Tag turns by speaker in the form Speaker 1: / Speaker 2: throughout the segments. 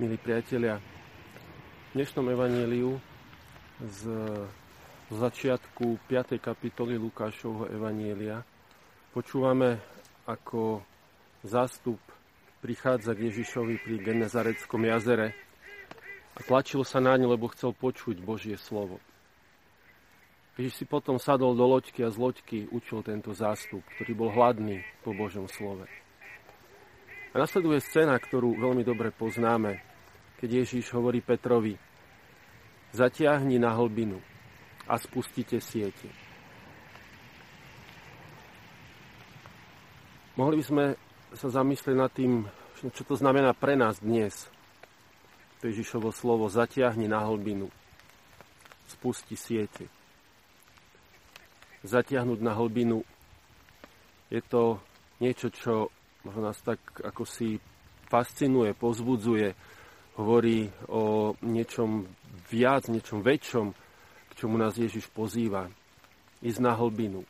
Speaker 1: milí priatelia. V dnešnom evaníliu z začiatku 5. kapitoly Lukášovho evanília počúvame, ako zástup prichádza k Ježišovi pri Genezareckom jazere a tlačil sa na ne, lebo chcel počuť Božie slovo. Ježiš si potom sadol do loďky a z loďky učil tento zástup, ktorý bol hladný po Božom slove. A nasleduje scéna, ktorú veľmi dobre poznáme, keď Ježíš hovorí Petrovi, zatiahni na hlbinu a spustite siete. Mohli by sme sa zamyslieť nad tým, čo to znamená pre nás dnes. To Ježišovo slovo, zatiahni na hlbinu, spusti siete. Zatiahnuť na hlbinu je to niečo, čo nás tak ako si fascinuje, pozbudzuje, hovorí o niečom viac, niečom väčšom, k čomu nás Ježiš pozýva. Ísť na hlbinu.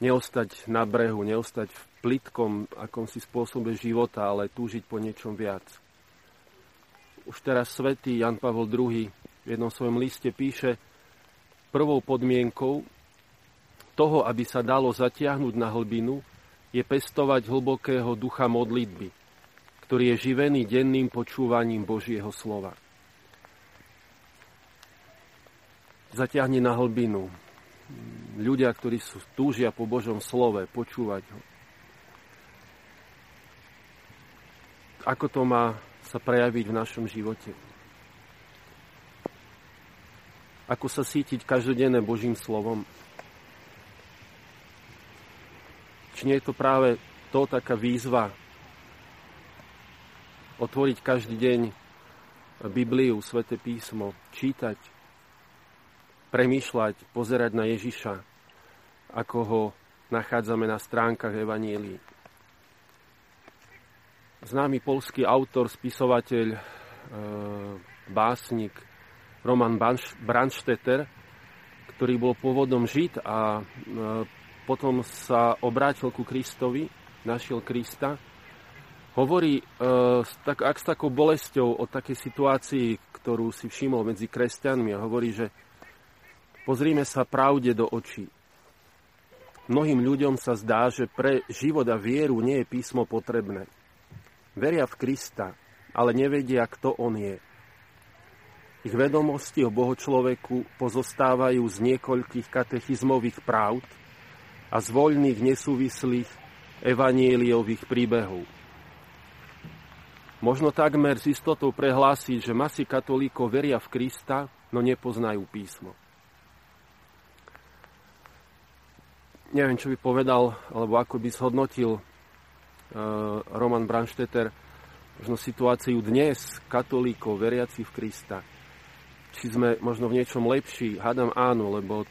Speaker 1: Neostať na brehu, neostať v plitkom akomsi spôsobe života, ale túžiť po niečom viac. Už teraz svätý Jan Pavol II v jednom svojom liste píše, prvou podmienkou toho, aby sa dalo zatiahnuť na hlbinu, je pestovať hlbokého ducha modlitby, ktorý je živený denným počúvaním Božieho slova. Zatiahni na hlbinu. Ľudia, ktorí sú túžia po Božom slove, počúvať ho. Ako to má sa prejaviť v našom živote? Ako sa sítiť každodenne Božím slovom? Či nie je to práve to taká výzva, otvoriť každý deň Bibliu, Svete písmo, čítať, premýšľať, pozerať na Ježiša, ako ho nachádzame na stránkach Evanielii. Známy polský autor, spisovateľ, e, básnik Roman Brandstetter, ktorý bol pôvodom Žid a e, potom sa obrátil ku Kristovi, našiel Krista, hovorí e, tak, ak s takou bolesťou o takej situácii, ktorú si všimol medzi kresťanmi a hovorí, že pozrime sa pravde do očí. Mnohým ľuďom sa zdá, že pre život a vieru nie je písmo potrebné. Veria v Krista, ale nevedia, kto On je. Ich vedomosti o Bohočloveku pozostávajú z niekoľkých katechizmových pravd a z voľných nesúvislých evanieliových príbehov. Možno takmer s istotou prehlásiť, že masy katolíkov veria v Krista, no nepoznajú písmo. Neviem, čo by povedal, alebo ako by zhodnotil uh, Roman Branšteter možno situáciu dnes katolíkov veriaci v Krista. Či sme možno v niečom lepší, hádam áno, lebo od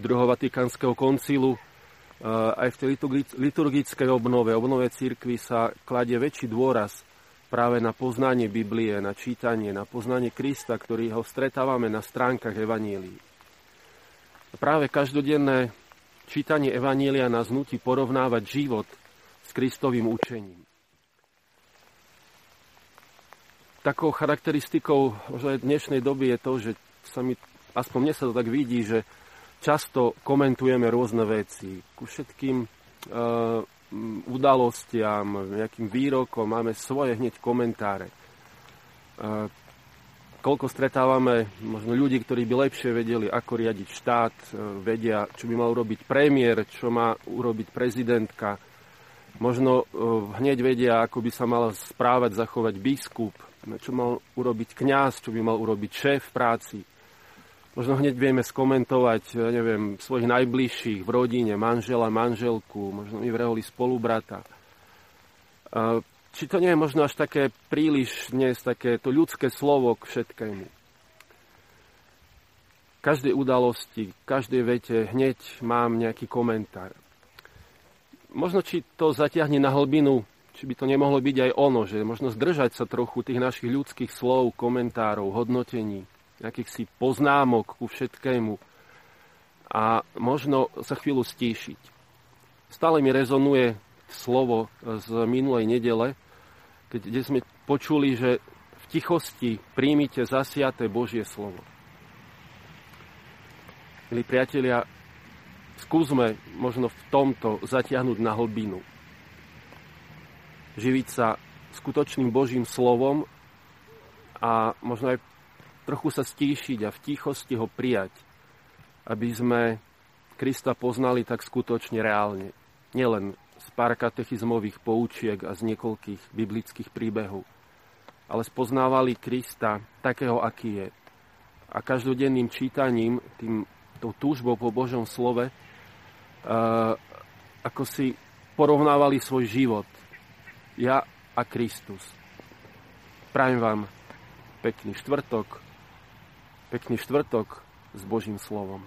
Speaker 1: druhého Vatikánskeho koncilu uh, aj v tej liturgickej obnove, obnove církvy sa kladie väčší dôraz práve na poznanie Biblie, na čítanie, na poznanie Krista, ktorý ho stretávame na stránkach Evanílií. Práve každodenné čítanie Evanília nás nutí porovnávať život s Kristovým učením. Takou charakteristikou možno aj dnešnej doby je to, že sa mi, aspoň mne sa to tak vidí, že často komentujeme rôzne veci. Ku všetkým e, udalostiam, nejakým výrokom, máme svoje hneď komentáre. Koľko stretávame možno ľudí, ktorí by lepšie vedeli, ako riadiť štát, e, vedia, čo by mal urobiť premiér, čo má urobiť prezidentka. Možno e, hneď vedia, ako by sa mal správať, zachovať biskup, čo mal urobiť kňaz, čo by mal urobiť šéf v práci možno hneď vieme skomentovať, neviem, svojich najbližších v rodine, manžela, manželku, možno mi vreholi spolubrata. Či to nie je možno až také príliš dnes, také to ľudské slovo k všetkému. Každej udalosti, každej vete hneď mám nejaký komentár. Možno či to zatiahne na hlbinu, či by to nemohlo byť aj ono, že možno zdržať sa trochu tých našich ľudských slov, komentárov, hodnotení, si poznámok ku všetkému a možno sa chvíľu stíšiť. Stále mi rezonuje slovo z minulej nedele, keď, kde sme počuli, že tichosti príjmite zasiaté Božie slovo. Milí priatelia, skúsme možno v tomto zatiahnuť na hlbinu. Živiť sa skutočným Božím slovom a možno aj trochu sa stíšiť a v tichosti ho prijať, aby sme Krista poznali tak skutočne reálne. Nielen z pár katechizmových poučiek a z niekoľkých biblických príbehov, ale spoznávali Krista takého, aký je. A každodenným čítaním, tým, tou túžbou po Božom slove, uh, ako si porovnávali svoj život. Ja a Kristus. Prajem vám pekný štvrtok, pekný štvrtok s Božím slovom.